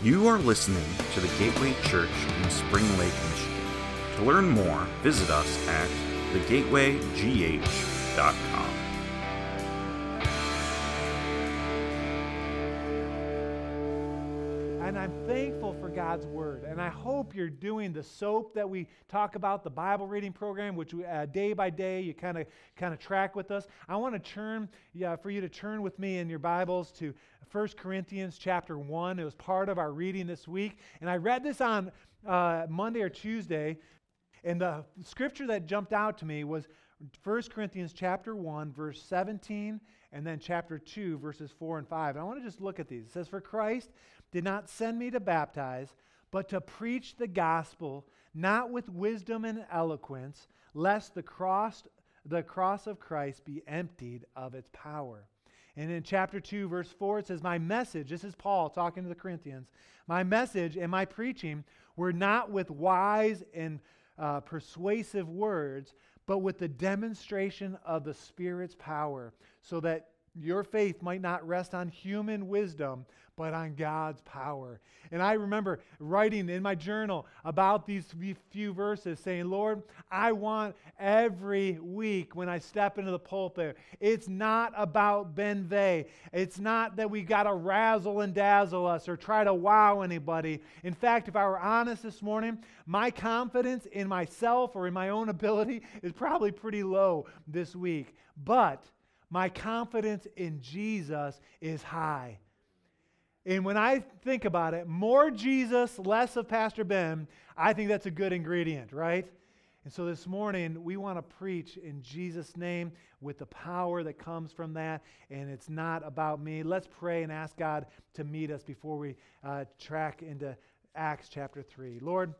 You are listening to the Gateway Church in Spring Lake, Michigan. To learn more, visit us at thegatewaygh.com. And I'm thankful for God's word. And I hope you're doing the soap that we talk about, the Bible reading program, which we, uh, day by day you kind of kind of track with us. I want to turn, yeah, for you to turn with me in your Bibles to 1 Corinthians chapter 1. It was part of our reading this week. And I read this on uh, Monday or Tuesday. And the scripture that jumped out to me was 1 Corinthians chapter 1, verse 17, and then chapter 2, verses 4 and 5. And I want to just look at these. It says, For Christ did not send me to baptize, but to preach the gospel, not with wisdom and eloquence, lest the cross, the cross of Christ be emptied of its power. And in chapter 2, verse 4, it says, My message, this is Paul talking to the Corinthians, my message and my preaching were not with wise and uh, persuasive words, but with the demonstration of the Spirit's power, so that your faith might not rest on human wisdom, but on God's power. And I remember writing in my journal about these few verses saying, Lord, I want every week when I step into the pulpit, it's not about Ben Vegh. It's not that we got to razzle and dazzle us or try to wow anybody. In fact, if I were honest this morning, my confidence in myself or in my own ability is probably pretty low this week. But my confidence in Jesus is high. And when I think about it, more Jesus, less of Pastor Ben, I think that's a good ingredient, right? And so this morning, we want to preach in Jesus' name with the power that comes from that. And it's not about me. Let's pray and ask God to meet us before we uh, track into Acts chapter 3. Lord,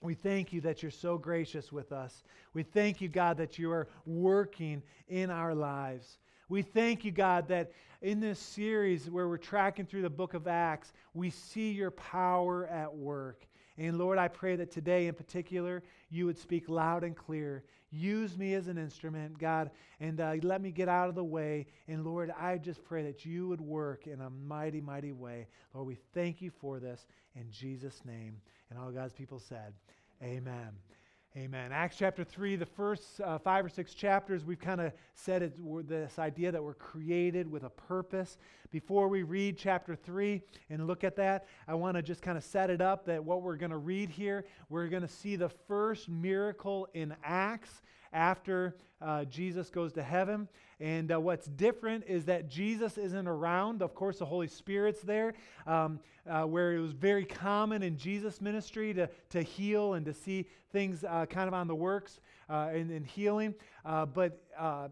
we thank you that you're so gracious with us. We thank you, God, that you are working in our lives. We thank you, God, that in this series where we're tracking through the book of Acts, we see your power at work. And Lord, I pray that today in particular, you would speak loud and clear. Use me as an instrument, God, and uh, let me get out of the way. And Lord, I just pray that you would work in a mighty, mighty way. Lord, we thank you for this in Jesus' name. And all God's people said, Amen. Amen. Acts chapter 3, the first uh, five or six chapters, we've kind of said it, this idea that we're created with a purpose. Before we read chapter 3 and look at that, I want to just kind of set it up that what we're going to read here, we're going to see the first miracle in Acts after uh, Jesus goes to heaven. And uh, what's different is that Jesus isn't around. Of course, the Holy Spirit's there, um, uh, where it was very common in Jesus' ministry to, to heal and to see things uh, kind of on the works uh, in, in, healing. Uh, but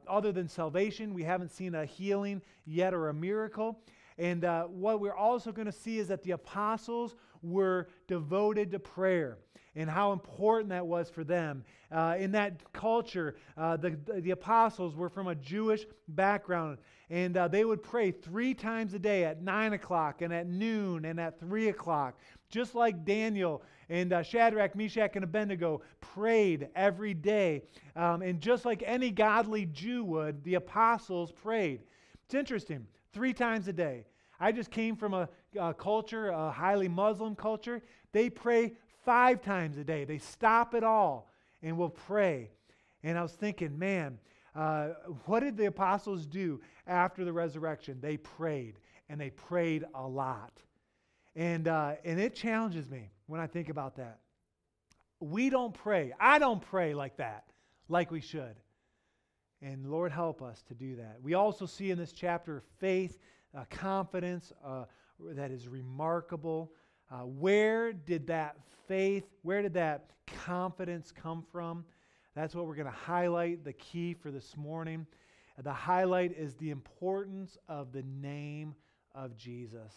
other than salvation, we haven't seen a healing yet or a miracle. And what we're also going to see is that the apostles were devoted to prayer and how important that was for them. Uh, in that culture, uh, the, the apostles were from a Jewish background, and uh, they would pray three times a day at 9 o'clock, and at noon, and at 3 o'clock. Just like Daniel and uh, Shadrach, Meshach, and Abednego prayed every day. Um, and just like any godly Jew would, the apostles prayed. It's interesting, three times a day. I just came from a, a culture, a highly Muslim culture. They pray five times a day. They stop it all and will pray. And I was thinking, man, uh, what did the apostles do after the resurrection? They prayed, and they prayed a lot. And, uh, and it challenges me when I think about that. We don't pray. I don't pray like that, like we should. And Lord, help us to do that. We also see in this chapter faith, uh, confidence uh, that is remarkable. Uh, where did that faith, where did that confidence come from? That's what we're going to highlight, the key for this morning. The highlight is the importance of the name of Jesus,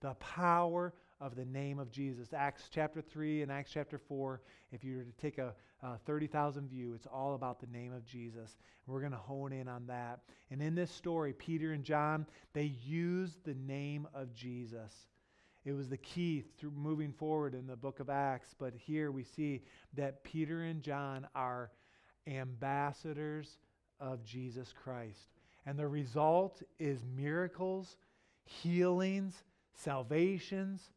the power of the name of Jesus. Acts chapter 3 and Acts chapter 4, if you were to take a, a 30,000 view, it's all about the name of Jesus. We're going to hone in on that. And in this story, Peter and John, they use the name of Jesus. It was the key through moving forward in the book of Acts. But here we see that Peter and John are ambassadors of Jesus Christ. And the result is miracles, healings, salvations.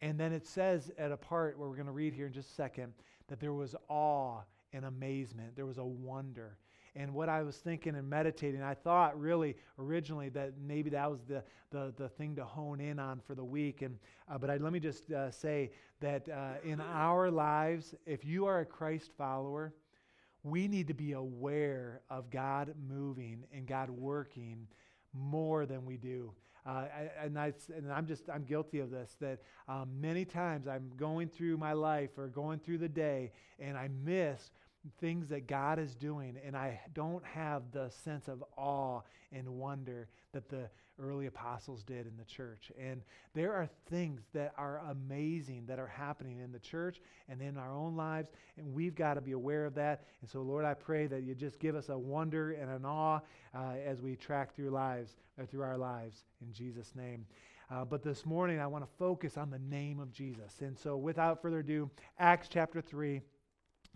And then it says at a part where we're going to read here in just a second that there was awe and amazement, there was a wonder. And what I was thinking and meditating, I thought really originally that maybe that was the, the, the thing to hone in on for the week. And, uh, but I, let me just uh, say that uh, in our lives, if you are a Christ follower, we need to be aware of God moving and God working more than we do. Uh, and, I, and I'm just, I'm guilty of this, that um, many times I'm going through my life or going through the day and I miss things that God is doing, and I don't have the sense of awe and wonder that the early apostles did in the church. And there are things that are amazing that are happening in the church and in our own lives, and we've got to be aware of that. And so, Lord, I pray that you just give us a wonder and an awe uh, as we track through lives or uh, through our lives in Jesus' name. Uh, but this morning, I want to focus on the name of Jesus. And so, without further ado, Acts chapter 3.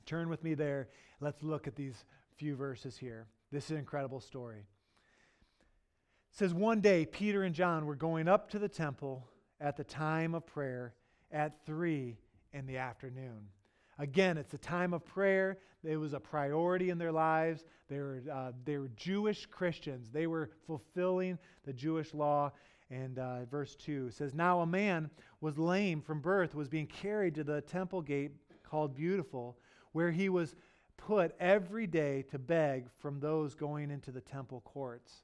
Turn with me there. Let's look at these few verses here. This is an incredible story. It says, One day, Peter and John were going up to the temple at the time of prayer at 3 in the afternoon. Again, it's a time of prayer. It was a priority in their lives. They were, uh, they were Jewish Christians. They were fulfilling the Jewish law. And uh, verse 2 says, Now a man was lame from birth, was being carried to the temple gate called Beautiful where he was put every day to beg from those going into the temple courts.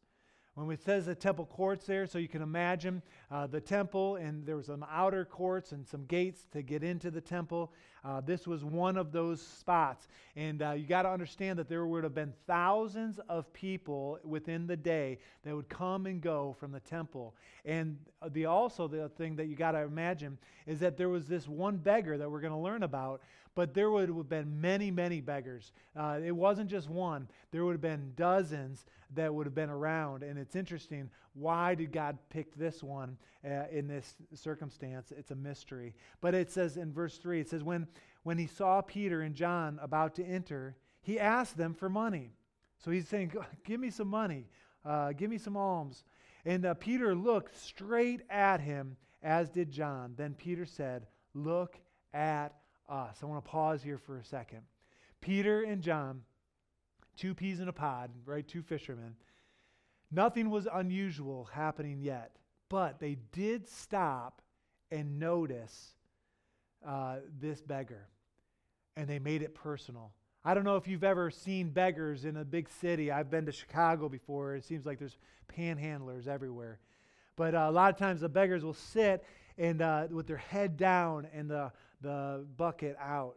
When it says the temple courts there, so you can imagine uh, the temple, and there was some outer courts and some gates to get into the temple. Uh, this was one of those spots. And uh, you got to understand that there would have been thousands of people within the day that would come and go from the temple. And the also the thing that you got to imagine is that there was this one beggar that we're going to learn about but there would have been many, many beggars. Uh, it wasn't just one, there would have been dozens that would have been around. And it's interesting why did God pick this one uh, in this circumstance? It's a mystery. But it says in verse 3 it says, when, when he saw Peter and John about to enter, he asked them for money. So he's saying, Give me some money, uh, give me some alms. And uh, Peter looked straight at him, as did John. Then Peter said, Look at us. I want to pause here for a second. Peter and John, two peas in a pod, right? Two fishermen. Nothing was unusual happening yet, but they did stop and notice uh, this beggar, and they made it personal. I don't know if you've ever seen beggars in a big city. I've been to Chicago before. It seems like there's panhandlers everywhere. But uh, a lot of times the beggars will sit and uh, with their head down and the, the bucket out.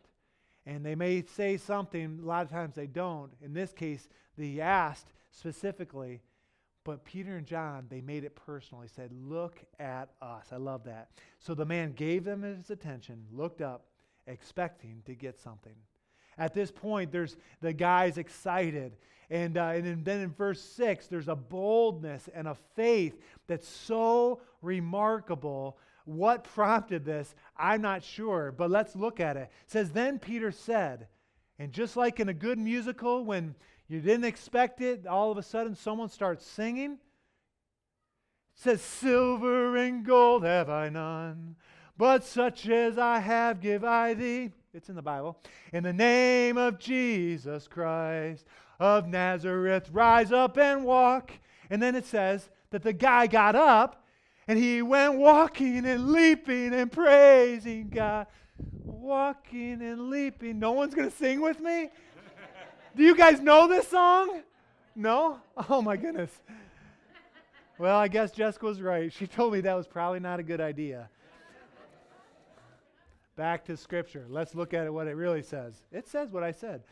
And they may say something, a lot of times they don't. In this case, they asked specifically, but Peter and John, they made it personal. He said, Look at us. I love that. So the man gave them his attention, looked up, expecting to get something. At this point, there's the guy's excited. And, uh, and then in verse 6, there's a boldness and a faith that's so remarkable what prompted this, I'm not sure, but let's look at it. It says, Then Peter said, and just like in a good musical, when you didn't expect it, all of a sudden someone starts singing. It says, Silver and gold have I none, but such as I have give I thee. It's in the Bible. In the name of Jesus Christ of Nazareth, rise up and walk. And then it says that the guy got up and he went walking and leaping and praising God. Walking and leaping. No one's going to sing with me? Do you guys know this song? No? Oh my goodness. Well, I guess Jessica was right. She told me that was probably not a good idea. Back to Scripture. Let's look at it, what it really says. It says what I said.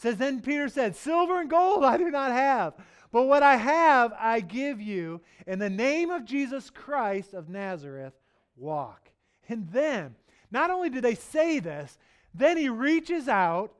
Says, Then Peter said, Silver and gold I do not have but what I have, I give you. In the name of Jesus Christ of Nazareth, walk. And then, not only do they say this, then he reaches out,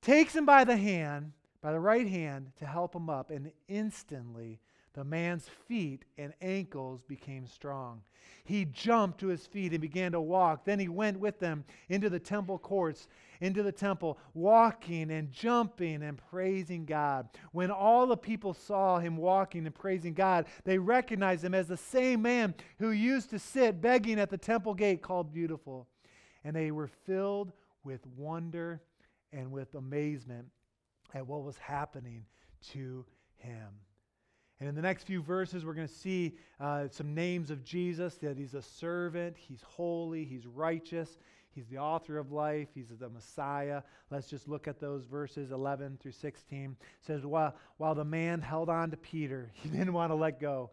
takes him by the hand, by the right hand, to help him up. And instantly, the man's feet and ankles became strong. He jumped to his feet and began to walk. Then he went with them into the temple courts, into the temple, walking and jumping and praising God. When all the people saw him walking and praising God, they recognized him as the same man who used to sit begging at the temple gate called Beautiful. And they were filled with wonder and with amazement at what was happening to him. And in the next few verses, we're going to see uh, some names of Jesus that he's a servant, he's holy, he's righteous, he's the author of life, he's the Messiah. Let's just look at those verses 11 through 16. It says, while, while the man held on to Peter, he didn't want to let go.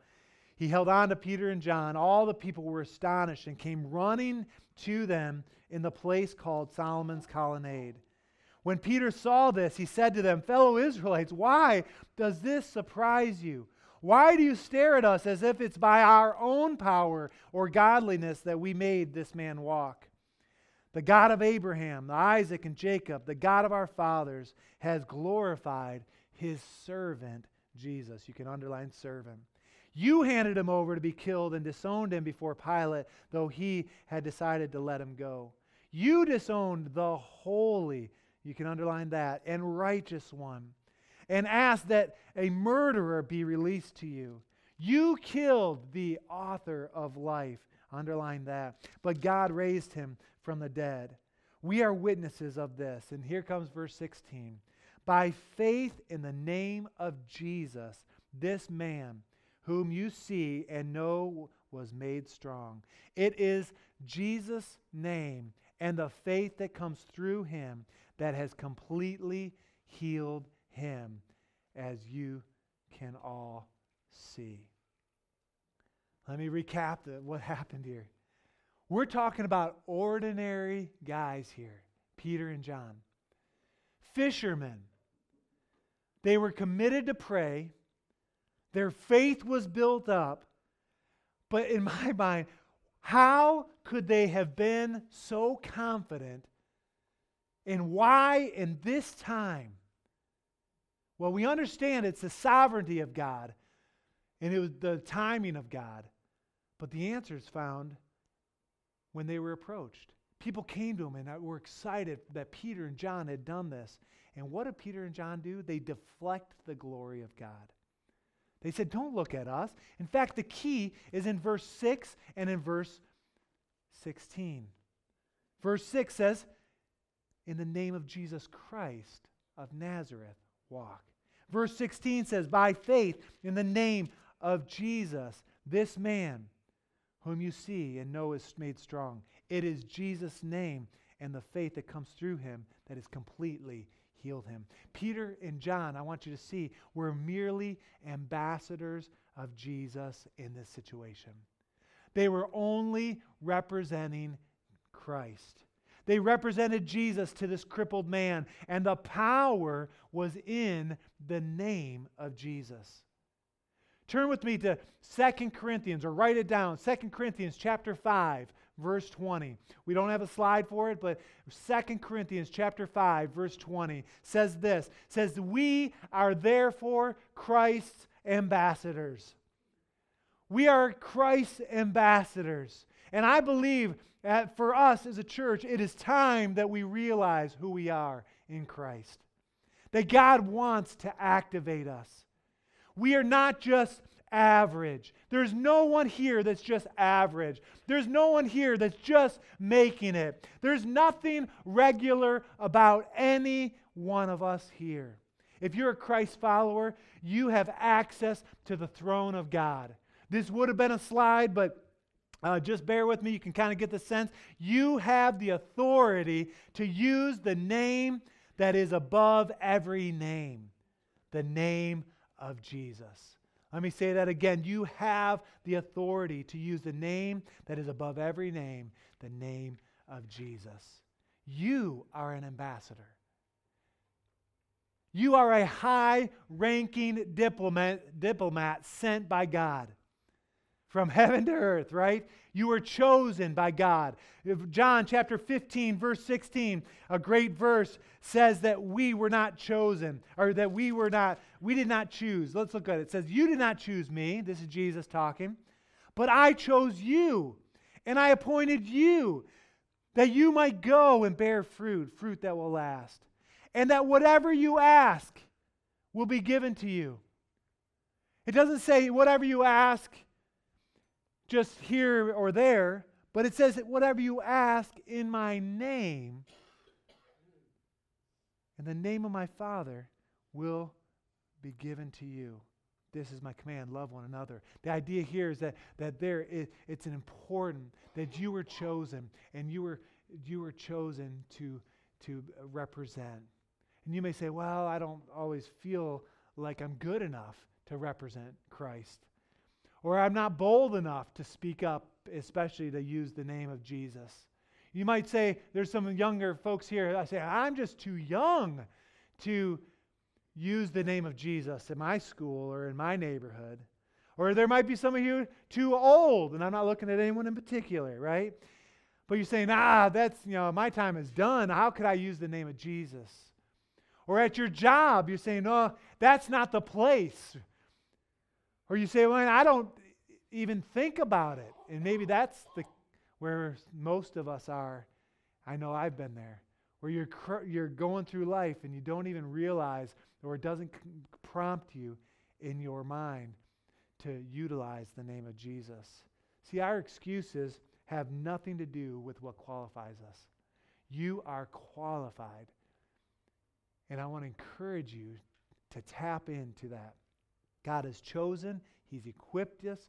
He held on to Peter and John. All the people were astonished and came running to them in the place called Solomon's Colonnade. When Peter saw this, he said to them, Fellow Israelites, why does this surprise you? Why do you stare at us as if it's by our own power or godliness that we made this man walk? The God of Abraham, Isaac, and Jacob, the God of our fathers, has glorified his servant Jesus. You can underline servant. You handed him over to be killed and disowned him before Pilate, though he had decided to let him go. You disowned the holy you can underline that. And righteous one. And ask that a murderer be released to you. You killed the author of life. Underline that. But God raised him from the dead. We are witnesses of this. And here comes verse 16. By faith in the name of Jesus, this man, whom you see and know was made strong. It is Jesus' name and the faith that comes through him that has completely healed him, as you can all see. Let me recap the, what happened here. We're talking about ordinary guys here Peter and John. Fishermen. They were committed to pray, their faith was built up. But in my mind, how could they have been so confident and why in this time? Well, we understand it's the sovereignty of God and it was the timing of God. But the answer is found when they were approached. People came to him and were excited that Peter and John had done this. And what did Peter and John do? They deflect the glory of God. They said, Don't look at us. In fact, the key is in verse 6 and in verse 16. Verse 6 says, in the name of Jesus Christ of Nazareth walk. Verse 16 says, By faith in the name of Jesus, this man whom you see and know is made strong. It is Jesus' name and the faith that comes through him that has completely healed him. Peter and John, I want you to see, were merely ambassadors of Jesus in this situation. They were only representing Christ. They represented Jesus to this crippled man, and the power was in the name of Jesus. Turn with me to Second Corinthians, or write it down. Second Corinthians chapter 5, verse 20. We don't have a slide for it, but Second Corinthians chapter 5, verse 20 says this says, We are therefore Christ's ambassadors. We are Christ's ambassadors. And I believe that for us as a church, it is time that we realize who we are in Christ. That God wants to activate us. We are not just average. There's no one here that's just average. There's no one here that's just making it. There's nothing regular about any one of us here. If you're a Christ follower, you have access to the throne of God. This would have been a slide, but uh, just bear with me, you can kind of get the sense. You have the authority to use the name that is above every name, the name of Jesus. Let me say that again. You have the authority to use the name that is above every name, the name of Jesus. You are an ambassador. You are a high ranking diplomat, diplomat sent by God from heaven to earth, right? You were chosen by God. John chapter 15, verse 16, a great verse says that we were not chosen, or that we were not, we did not choose. Let's look at it. It says, You did not choose me. This is Jesus talking. But I chose you, and I appointed you that you might go and bear fruit, fruit that will last. And that whatever you ask will be given to you. It doesn't say whatever you ask just here or there, but it says that whatever you ask in my name, in the name of my Father, will be given to you. This is my command love one another. The idea here is that, that there it's an important that you were chosen and you were, you were chosen to, to represent. And you may say, well, I don't always feel like I'm good enough to represent Christ. Or I'm not bold enough to speak up, especially to use the name of Jesus. You might say, there's some younger folks here. I say, I'm just too young to use the name of Jesus in my school or in my neighborhood. Or there might be some of you too old, and I'm not looking at anyone in particular, right? But you're saying, ah, that's, you know, my time is done. How could I use the name of Jesus? Or at your job, you're saying, oh, that's not the place. Or you say, well, I don't even think about it. And maybe that's the, where most of us are. I know I've been there. Where you're, you're going through life and you don't even realize, or it doesn't prompt you in your mind to utilize the name of Jesus. See, our excuses have nothing to do with what qualifies us. You are qualified. And I want to encourage you to tap into that. God has chosen, He's equipped us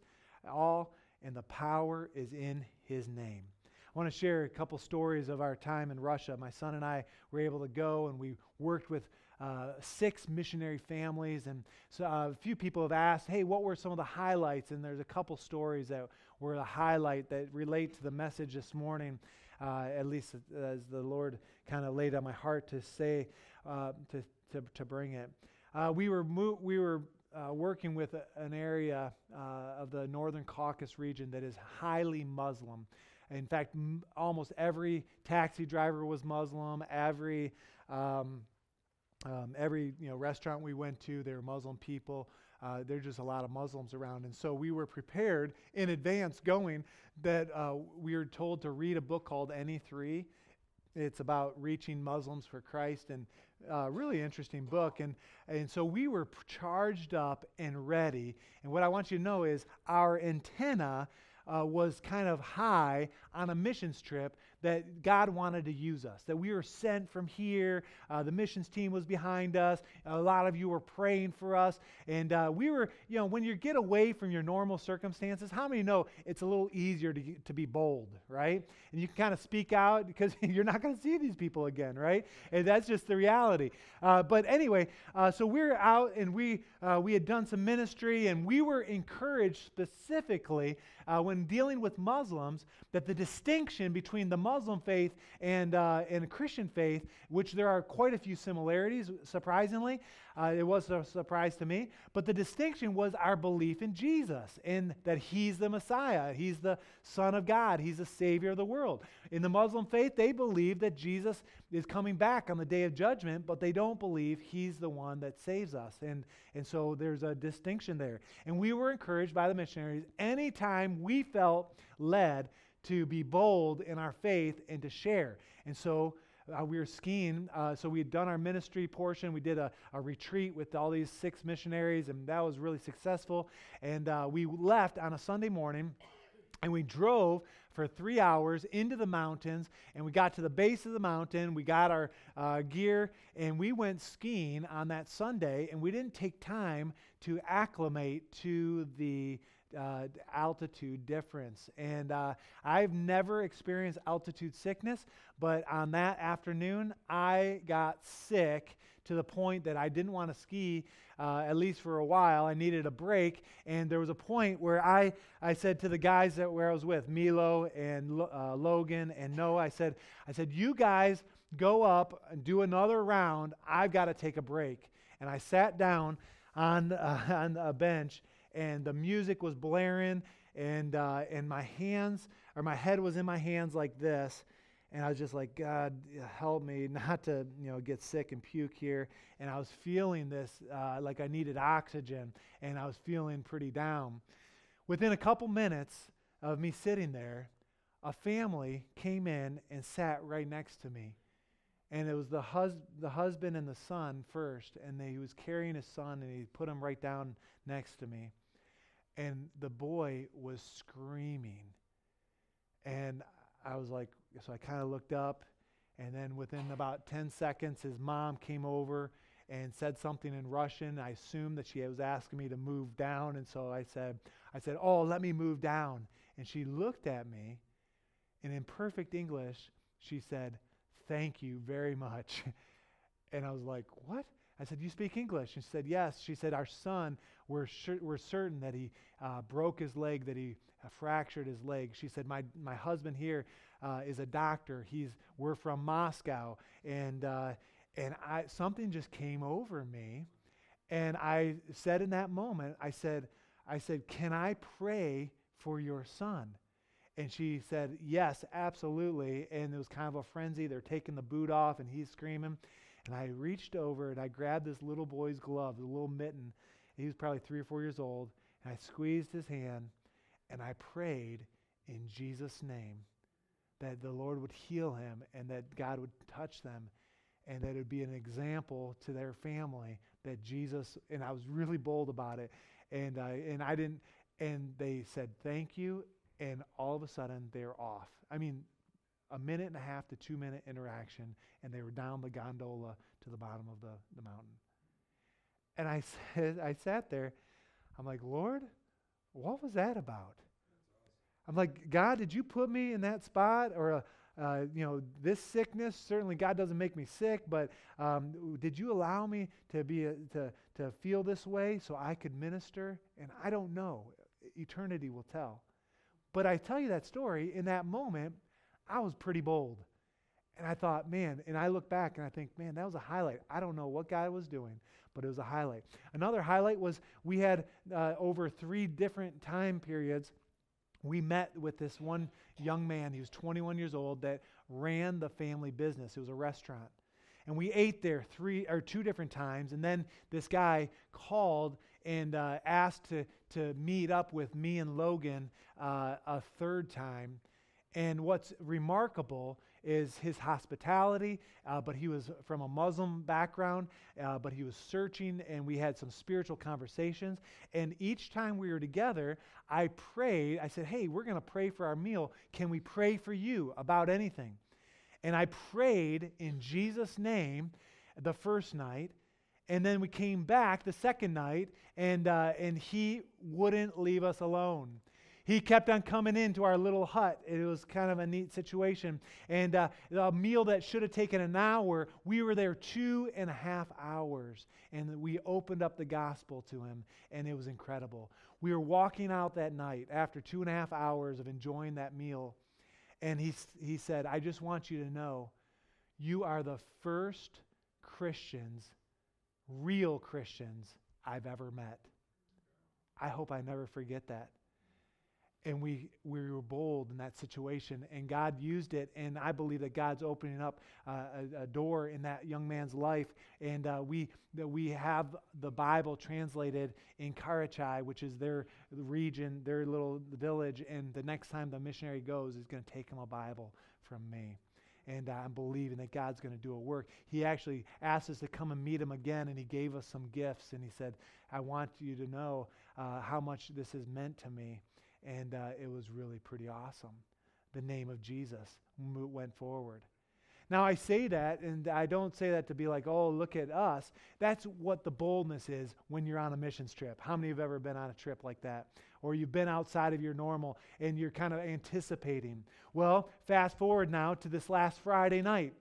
all, and the power is in His name. I want to share a couple stories of our time in Russia. My son and I were able to go, and we worked with uh, six missionary families. And so uh, a few people have asked, hey, what were some of the highlights? And there's a couple stories that were a highlight that relate to the message this morning, uh, at least as the Lord kind of laid on my heart to say, uh, to, to, to bring it. Uh, we were, mo- we were uh, working with a, an area uh, of the Northern Caucasus region that is highly Muslim. In fact, m- almost every taxi driver was Muslim. Every um, um, every you know restaurant we went to, there were Muslim people. Uh, there's just a lot of Muslims around, and so we were prepared in advance going that uh, we were told to read a book called Any Three. It's about reaching Muslims for Christ, and uh, really interesting book. And, and so we were charged up and ready. And what I want you to know is our antenna uh, was kind of high on a missions trip that God wanted to use us, that we were sent from here. Uh, the missions team was behind us. A lot of you were praying for us. And uh, we were, you know, when you get away from your normal circumstances, how many know it's a little easier to, to be bold, right? And you can kind of speak out because you're not going to see these people again, right? And that's just the reality. Uh, but anyway, uh, so we we're out and we, uh, we had done some ministry and we were encouraged specifically uh, when dealing with Muslims that the distinction between the Muslim faith and, uh, and Christian faith, which there are quite a few similarities, surprisingly, uh, it was a surprise to me. But the distinction was our belief in Jesus and that He's the Messiah. He's the Son of God. He's the Savior of the world. In the Muslim faith, they believe that Jesus is coming back on the day of judgment, but they don't believe He's the one that saves us. And, and so there's a distinction there. And we were encouraged by the missionaries anytime we felt led to be bold in our faith and to share. And so uh, we were skiing. Uh, so we had done our ministry portion. We did a, a, retreat with all these six missionaries, and that was really successful. And uh, we left on a Sunday morning, and we drove for three hours into the mountains. And we got to the base of the mountain. We got our uh, gear, and we went skiing on that Sunday. And we didn't take time to acclimate to the uh, altitude difference. And uh, I've never experienced altitude sickness, but on that afternoon, I got sick to the point that I didn't want to ski, uh, at least for a while. I needed a break. And there was a point where I, I said to the guys that where I was with, Milo and uh, Logan and Noah, I said, I said, you guys go up and do another round. I've got to take a break. And I sat down on, on a bench and the music was blaring and uh, and my hands or my head was in my hands like this, and I was just like, God, help me not to you know get sick and puke here. And I was feeling this uh, like I needed oxygen, and I was feeling pretty down. Within a couple minutes of me sitting there, a family came in and sat right next to me. And it was the, hus- the husband and the son first, and they, he was carrying his son, and he put him right down next to me. And the boy was screaming. And I was like, so I kind of looked up, and then within about 10 seconds, his mom came over and said something in Russian. I assumed that she was asking me to move down, and so I said, I said, "Oh, let me move down." And she looked at me, and in perfect English, she said, Thank you very much. And I was like, What? I said, You speak English? She said, Yes. She said, Our son, we're, sure, we're certain that he uh, broke his leg, that he uh, fractured his leg. She said, My, my husband here uh, is a doctor. He's, we're from Moscow. And, uh, and I, something just came over me. And I said in that moment, I said, I said, Can I pray for your son? And she said, Yes, absolutely. And it was kind of a frenzy. They're taking the boot off, and he's screaming. And I reached over and I grabbed this little boy's glove, the little mitten. He was probably three or four years old. And I squeezed his hand and I prayed in Jesus' name that the Lord would heal him and that God would touch them and that it would be an example to their family that Jesus, and I was really bold about it. And, I and I didn't, and they said, thank you and all of a sudden they're off. I mean, a minute and a half to two minute interaction, and they were down the gondola to the bottom of the, the mountain. And I said, I sat there, I'm like, Lord, what was that about? I'm like, God, did you put me in that spot? Or, uh, uh, you know, this sickness, certainly God doesn't make me sick, but um, did you allow me to, be a, to, to feel this way so I could minister? And I don't know. Eternity will tell. But I tell you that story, in that moment, I was pretty bold. And I thought, man, and I look back and I think, man, that was a highlight. I don't know what God was doing, but it was a highlight. Another highlight was we had uh, over three different time periods, we met with this one young man. He was 21 years old that ran the family business. It was a restaurant. And we ate there three or two different times. And then this guy called and uh, asked to, to meet up with me and Logan uh, a third time. And what's remarkable is his hospitality, uh, but he was from a Muslim background, uh, but he was searching, and we had some spiritual conversations. And each time we were together, I prayed. I said, Hey, we're going to pray for our meal. Can we pray for you about anything? And I prayed in Jesus' name the first night. And then we came back the second night, and, uh, and he wouldn't leave us alone. He kept on coming into our little hut. It was kind of a neat situation. And uh, a meal that should have taken an hour, we were there two and a half hours. And we opened up the gospel to him, and it was incredible. We were walking out that night after two and a half hours of enjoying that meal. And he, he said, I just want you to know you are the first Christians, real Christians, I've ever met. I hope I never forget that. And we, we were bold in that situation, and God used it. And I believe that God's opening up uh, a, a, door in that young man's life. And uh, we, that we have the Bible translated in Karachay, which is their region, their little village. And the next time the missionary goes, he's going to take him a Bible from me and uh, I'm believing that God's going to do a work. He actually asked us to come and meet him again, and he gave us some gifts, and he said, I want you to know uh, how much this has meant to me. And uh, it was really pretty awesome. The name of Jesus went forward. Now, I say that, and I don't say that to be like, oh, look at us. That's what the boldness is when you're on a missions trip. How many have ever been on a trip like that? Or you've been outside of your normal and you're kind of anticipating. Well, fast forward now to this last Friday night.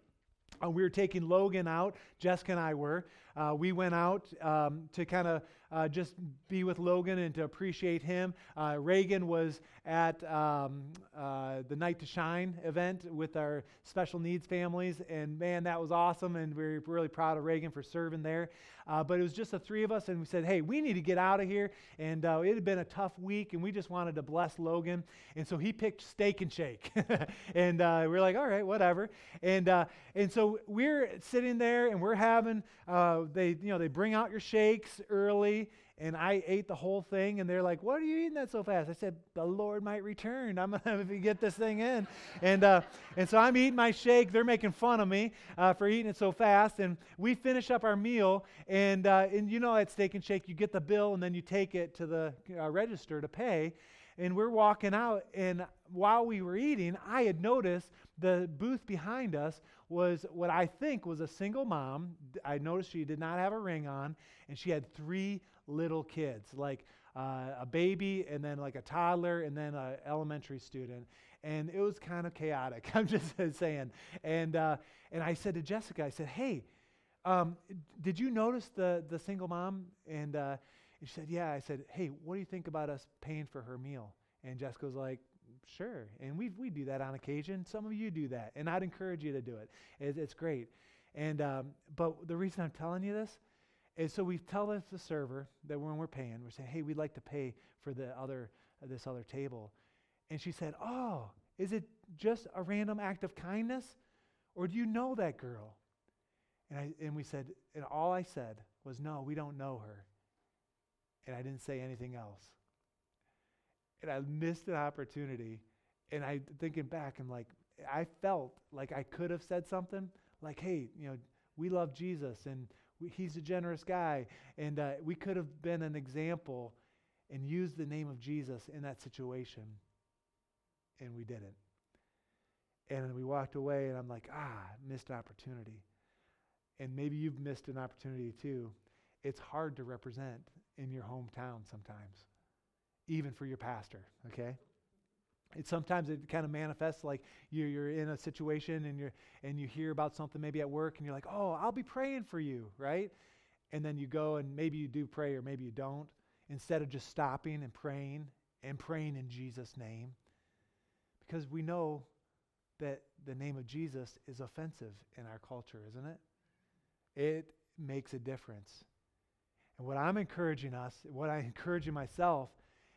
Uh, we were taking Logan out, Jessica and I were. Uh, we went out um, to kind of uh, just be with Logan and to appreciate him. Uh, Reagan was at um, uh, the Night to Shine event with our special needs families. And man, that was awesome. And we are really proud of Reagan for serving there. Uh, but it was just the three of us. And we said, hey, we need to get out of here. And uh, it had been a tough week. And we just wanted to bless Logan. And so he picked Steak and Shake. and we we're like, all right, whatever. And, and so we're sitting there and we're having, uh, they, you know, they bring out your shakes early and I ate the whole thing, and they're like, "What are you eating that so fast?" I said, "The Lord might return. I'm gonna get this thing in," and uh, and so I'm eating my shake. They're making fun of me uh, for eating it so fast, and we finish up our meal, and uh, and you know at Steak and Shake, you get the bill, and then you take it to the uh, register to pay, and we're walking out, and while we were eating, I had noticed the booth behind us was what I think was a single mom. I noticed she did not have a ring on, and she had three little kids, like uh, a baby and then like a toddler and then an elementary student. And it was kind of chaotic, I'm just saying. And, uh, and I said to Jessica, I said, hey, um, did you notice the, the single mom? And, uh, and she said, yeah. I said, hey, what do you think about us paying for her meal? And Jessica was like, sure. And we, we do that on occasion. Some of you do that. And I'd encourage you to do it. it it's great. And, um, but the reason I'm telling you this and so we tell the server that when we're paying, we're saying, hey, we'd like to pay for the other, uh, this other table. And she said, oh, is it just a random act of kindness? Or do you know that girl? And, I, and we said, and all I said was, no, we don't know her. And I didn't say anything else. And I missed an opportunity. And I, thinking back, I'm like, I felt like I could have said something like, hey, you know, we love Jesus and he's a generous guy. And uh, we could have been an example and used the name of Jesus in that situation. And we didn't. And we walked away, and I'm like, ah, missed opportunity. And maybe you've missed an opportunity too. It's hard to represent in your hometown sometimes, even for your pastor, okay? It, sometimes it kind of manifests like you're, you're in a situation and, you're, and you hear about something maybe at work and you're like, oh, I'll be praying for you, right? And then you go and maybe you do pray or maybe you don't, instead of just stopping and praying and praying in Jesus' name. Because we know that the name of Jesus is offensive in our culture, isn't it? It makes a difference. And what I'm encouraging us, what I encourage myself,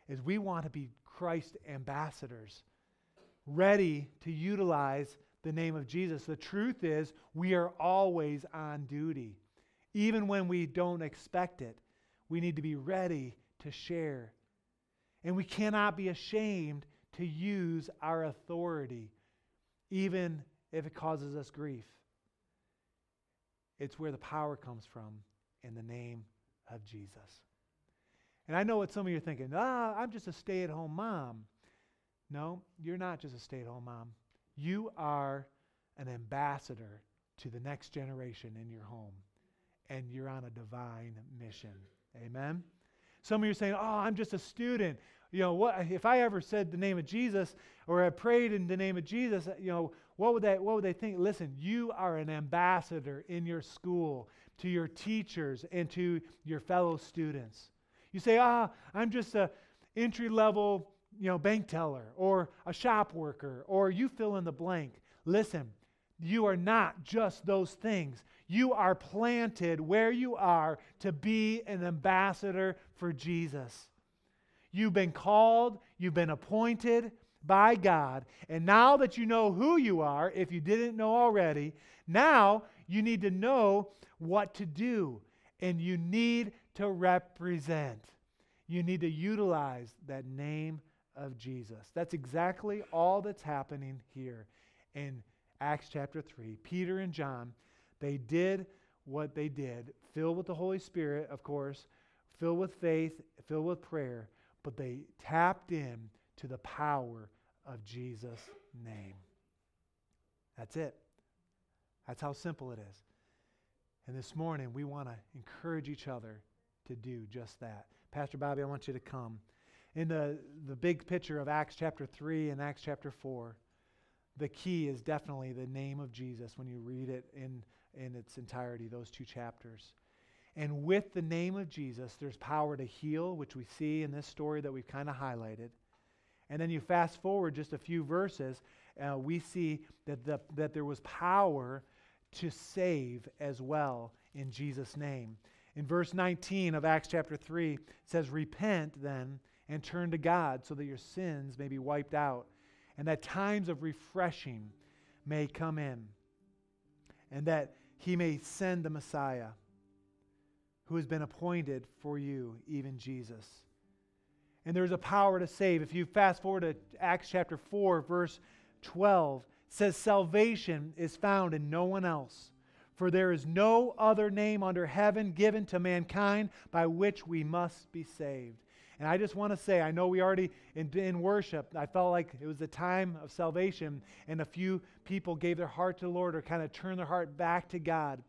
is we want to be Christ ambassadors, ready to utilize the name of Jesus. The truth is, we are always on duty. Even when we don't expect it, we need to be ready to share. And we cannot be ashamed to use our authority, even if it causes us grief. It's where the power comes from in the name of Jesus. And I know what some of you are thinking ah, I'm just a stay at home mom. No, you're not just a stay at home mom. You are an ambassador to the next generation in your home, and you're on a divine mission. Amen? Some of you are saying, oh, I'm just a student. You know, what if I ever said the name of Jesus or I prayed in the name of Jesus, you know, what would they what would they think? Listen, you are an ambassador in your school to your teachers and to your fellow students. You say, ah, I'm just a entry level, you know, bank teller or a shop worker or you fill in the blank. Listen, you are not just those things. You are planted where you are to be an ambassador for Jesus. You've been called, you've been appointed by God. And now that you know who you are, if you didn't know already, now you need to know what to do. And you need to represent. You need to utilize that name of Jesus. That's exactly all that's happening here in Acts chapter 3. Peter and John, they did what they did, filled with the Holy Spirit, of course, filled with faith, filled with prayer, but they tapped in to the power of Jesus' name. That's it. That's how simple it is. And this morning, we want to encourage each other to do just that. Pastor Bobby, I want you to come. In the, the big picture of Acts chapter 3 and Acts chapter 4, the key is definitely the name of Jesus when you read it in, in its entirety, those two chapters. And with the name of Jesus, there's power to heal, which we see in this story that we've kind of highlighted. And then you fast forward just a few verses, uh, we see that, the, that there was power to save as well in Jesus' name. In verse 19 of Acts chapter 3, it says, Repent then and turn to God so that your sins may be wiped out, and that times of refreshing may come in, and that he may send the Messiah who has been appointed for you, even Jesus. And there's a power to save. If you fast forward to Acts chapter 4, verse 12, says, Salvation is found in no one else. For there is no other name under heaven given to mankind by which we must be saved. And I just want to say, I know we already, in, in worship, I felt like it was the time of salvation, and a few people gave their heart to the Lord or kind of turned their heart back to God.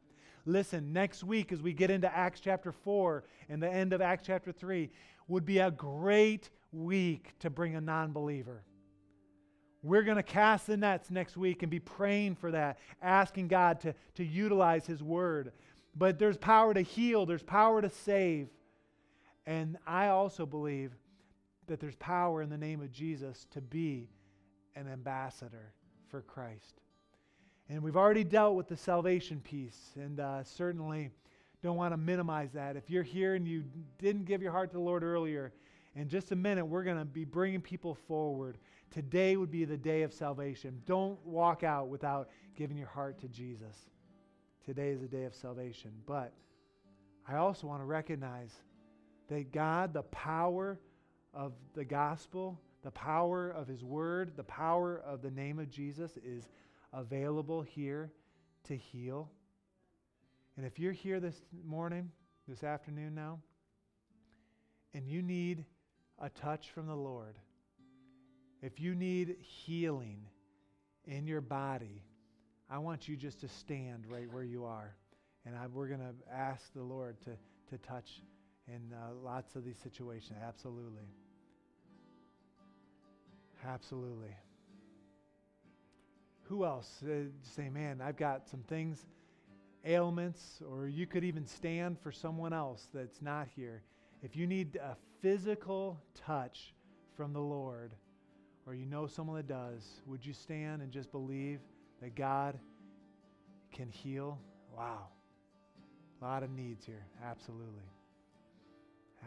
Listen, next week, as we get into Acts chapter 4 and the end of Acts chapter 3, would be a great week to bring a non believer. We're going to cast the nets next week and be praying for that, asking God to, to utilize His word. But there's power to heal, there's power to save. And I also believe that there's power in the name of Jesus to be an ambassador for Christ. And we've already dealt with the salvation piece, and uh, certainly don't want to minimize that. If you're here and you didn't give your heart to the Lord earlier, in just a minute, we're going to be bringing people forward. Today would be the day of salvation. Don't walk out without giving your heart to Jesus. Today is the day of salvation. But I also want to recognize that God, the power of the gospel, the power of His word, the power of the name of Jesus is available here to heal. And if you're here this morning, this afternoon now, and you need a touch from the Lord, if you need healing in your body, I want you just to stand right where you are. And I, we're going to ask the Lord to, to touch in uh, lots of these situations. Absolutely. Absolutely. Who else? Uh, say, man, I've got some things, ailments, or you could even stand for someone else that's not here. If you need a physical touch from the Lord, or you know someone that does, would you stand and just believe that God can heal? Wow. A lot of needs here. Absolutely.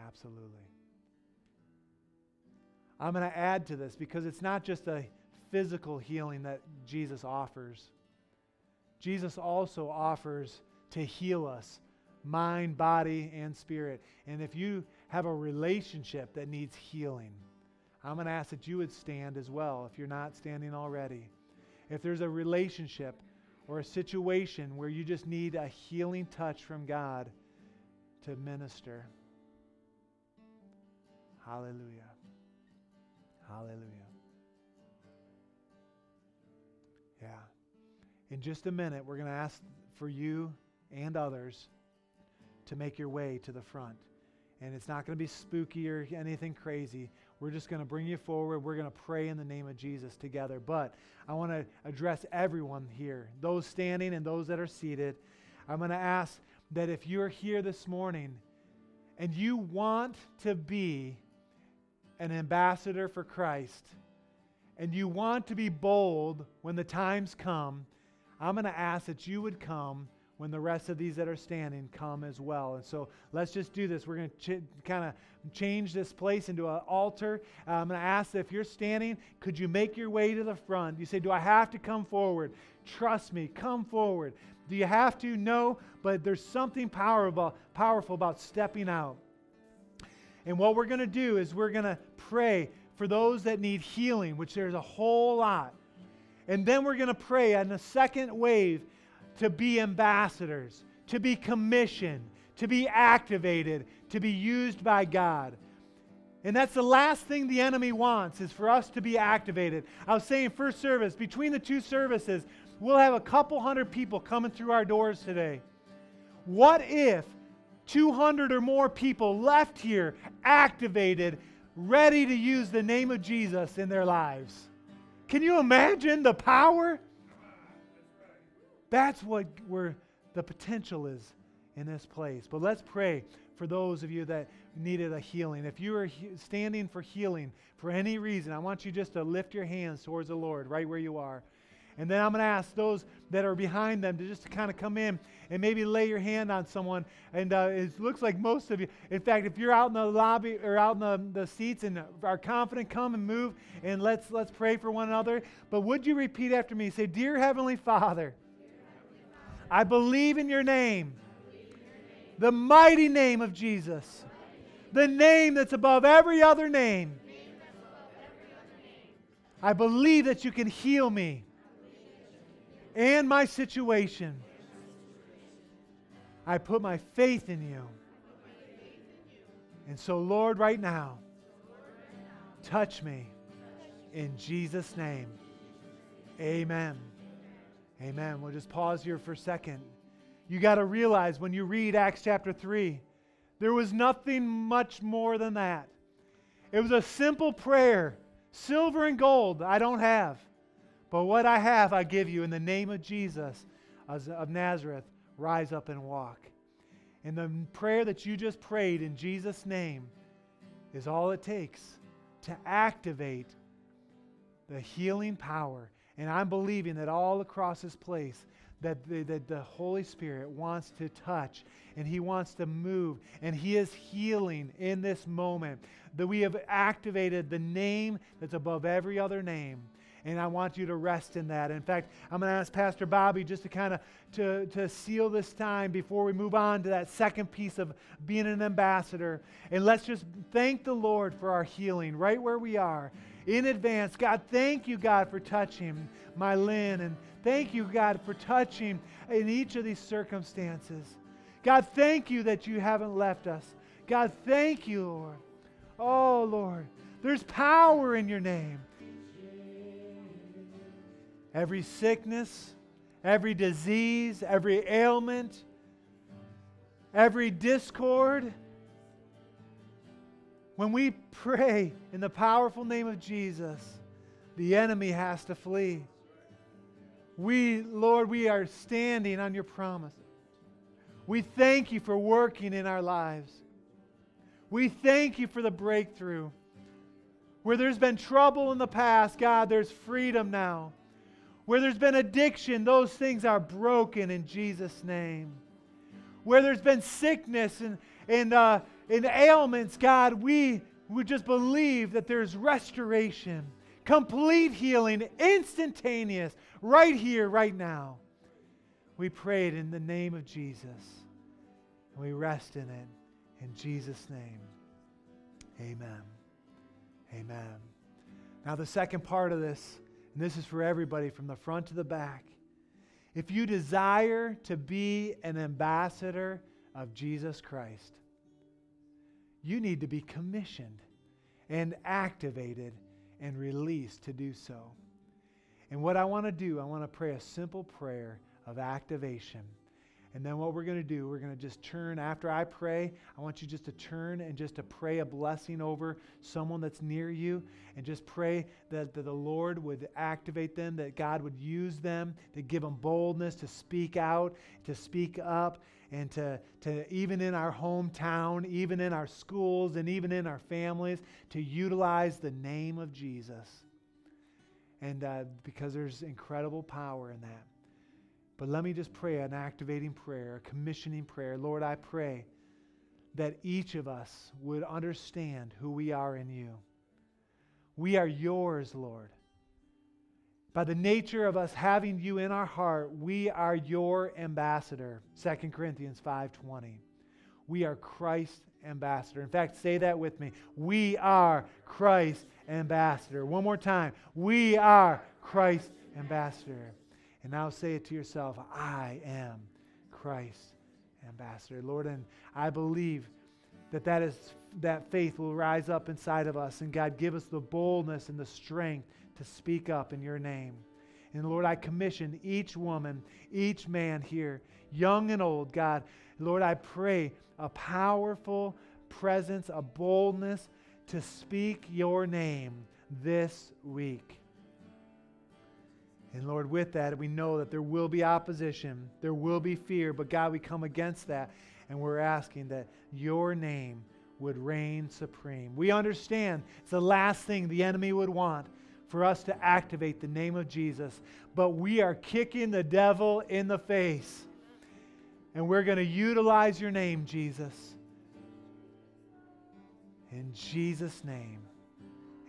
Absolutely. I'm going to add to this because it's not just a physical healing that Jesus offers. Jesus also offers to heal us mind, body, and spirit. And if you have a relationship that needs healing, I'm going to ask that you would stand as well if you're not standing already. If there's a relationship or a situation where you just need a healing touch from God to minister. Hallelujah. Hallelujah. Yeah. In just a minute, we're going to ask for you and others to make your way to the front. And it's not going to be spooky or anything crazy. We're just going to bring you forward. We're going to pray in the name of Jesus together. But I want to address everyone here, those standing and those that are seated. I'm going to ask that if you're here this morning and you want to be an ambassador for Christ, and you want to be bold when the times come, I'm going to ask that you would come when the rest of these that are standing come as well. And so let's just do this. We're going to ch- kind of change this place into an altar. Uh, I'm going to ask if you're standing, could you make your way to the front? You say, Do I have to come forward? Trust me, come forward. Do you have to? No, but there's something powerful, powerful about stepping out. And what we're going to do is we're going to pray for those that need healing, which there's a whole lot. And then we're going to pray on the second wave to be ambassadors, to be commissioned, to be activated, to be used by God. And that's the last thing the enemy wants is for us to be activated. I was saying first service, between the two services, we'll have a couple hundred people coming through our doors today. What if 200 or more people left here activated ready to use the name of Jesus in their lives. Can you imagine the power? That's what where the potential is in this place. But let's pray for those of you that needed a healing. If you are he- standing for healing for any reason, I want you just to lift your hands towards the Lord right where you are. And then I'm going to ask those that are behind them to just kind of come in and maybe lay your hand on someone. And uh, it looks like most of you, in fact, if you're out in the lobby or out in the, the seats and are confident, come and move and let's, let's pray for one another. But would you repeat after me? Say, Dear Heavenly Father, I believe in your name, the mighty name of Jesus, the name that's above every other name. I believe that you can heal me and my situation. I put my faith in you. And so, Lord, right now, touch me in Jesus' name. Amen. Amen. We'll just pause here for a second. You got to realize when you read Acts chapter 3, there was nothing much more than that. It was a simple prayer silver and gold I don't have. But what I have, I give you in the name of Jesus of Nazareth. Rise up and walk. And the prayer that you just prayed in Jesus' name is all it takes to activate the healing power. And I'm believing that all across this place, that the, that the Holy Spirit wants to touch and He wants to move and He is healing in this moment. That we have activated the name that's above every other name and I want you to rest in that. In fact, I'm going to ask Pastor Bobby just to kind of to, to seal this time before we move on to that second piece of being an ambassador. And let's just thank the Lord for our healing right where we are. In advance, God, thank you, God, for touching my Lynn, and thank you, God, for touching in each of these circumstances. God, thank you that you haven't left us. God, thank you, Lord. Oh, Lord, there's power in your name every sickness, every disease, every ailment, every discord. When we pray in the powerful name of Jesus, the enemy has to flee. We, Lord, we are standing on your promise. We thank you for working in our lives. We thank you for the breakthrough. Where there's been trouble in the past, God, there's freedom now. Where there's been addiction, those things are broken in Jesus' name. Where there's been sickness and, and, uh, and ailments, God, we would just believe that there's restoration, complete healing, instantaneous, right here, right now. We pray it in the name of Jesus. And we rest in it in Jesus' name. Amen. Amen. Now, the second part of this and this is for everybody from the front to the back. If you desire to be an ambassador of Jesus Christ, you need to be commissioned and activated and released to do so. And what I want to do, I want to pray a simple prayer of activation. And then what we're going to do, we're going to just turn after I pray. I want you just to turn and just to pray a blessing over someone that's near you and just pray that, that the Lord would activate them, that God would use them, to give them boldness to speak out, to speak up, and to, to even in our hometown, even in our schools, and even in our families, to utilize the name of Jesus. And uh, because there's incredible power in that. But let me just pray an activating prayer, a commissioning prayer. Lord, I pray that each of us would understand who we are in you. We are yours, Lord. By the nature of us having you in our heart, we are your ambassador. 2 Corinthians 5:20. We are Christ's ambassador. In fact, say that with me. We are Christ's ambassador. One more time. We are Christ's ambassador. And now say it to yourself I am Christ's ambassador. Lord, and I believe that that, is, that faith will rise up inside of us. And God, give us the boldness and the strength to speak up in your name. And Lord, I commission each woman, each man here, young and old, God. Lord, I pray a powerful presence, a boldness to speak your name this week. And Lord, with that, we know that there will be opposition, there will be fear, but God, we come against that. And we're asking that your name would reign supreme. We understand it's the last thing the enemy would want for us to activate the name of Jesus, but we are kicking the devil in the face. And we're going to utilize your name, Jesus. In Jesus' name.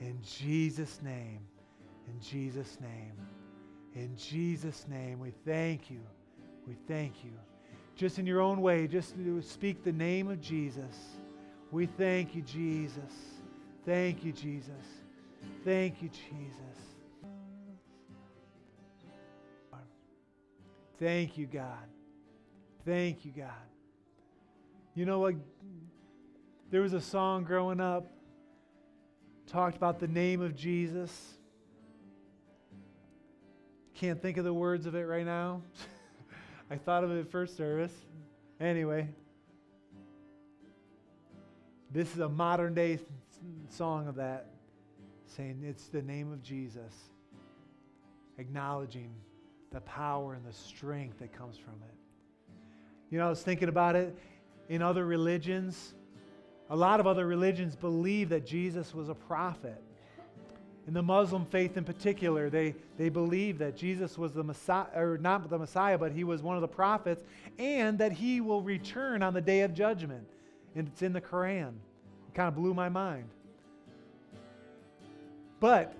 In Jesus' name. In Jesus' name. In Jesus' name, we thank you. We thank you. Just in your own way, just to speak the name of Jesus. We thank you, Jesus. Thank you, Jesus. Thank you, Jesus. Thank you, God. Thank you, God. You know what? There was a song growing up talked about the name of Jesus. Can't think of the words of it right now. I thought of it at first service. Anyway, this is a modern day song of that, saying it's the name of Jesus, acknowledging the power and the strength that comes from it. You know, I was thinking about it in other religions. A lot of other religions believe that Jesus was a prophet. In the Muslim faith in particular, they, they believe that Jesus was the Messiah, or not the Messiah, but he was one of the prophets, and that he will return on the day of judgment. And it's in the Quran. It kind of blew my mind. But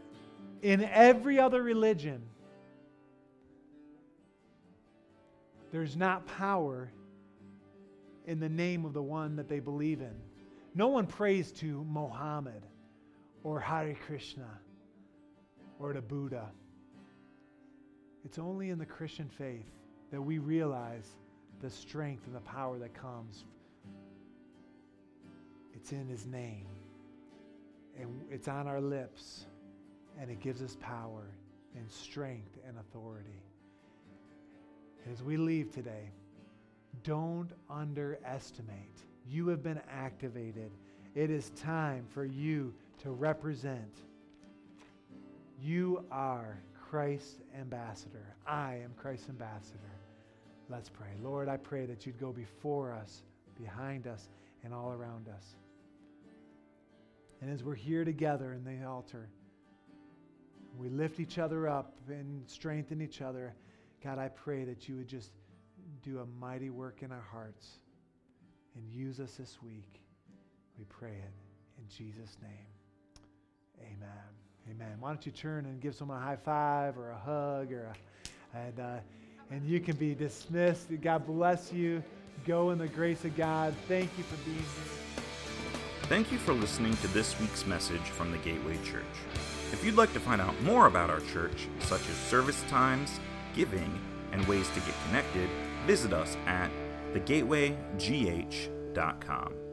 in every other religion, there's not power in the name of the one that they believe in. No one prays to Mohammed or Hare Krishna or to Buddha. It's only in the Christian faith that we realize the strength and the power that comes. It's in His name, and it's on our lips, and it gives us power and strength and authority. As we leave today, don't underestimate. You have been activated. It is time for you to represent you are Christ's ambassador. I am Christ's ambassador. Let's pray. Lord, I pray that you'd go before us, behind us, and all around us. And as we're here together in the altar, we lift each other up and strengthen each other. God, I pray that you would just do a mighty work in our hearts and use us this week. We pray it in Jesus' name. Amen. Amen. Why don't you turn and give someone a high five or a hug or a, and uh, and you can be dismissed. God bless you. Go in the grace of God. Thank you for being here. Thank you for listening to this week's message from the Gateway Church. If you'd like to find out more about our church, such as service times, giving, and ways to get connected, visit us at thegatewaygh.com.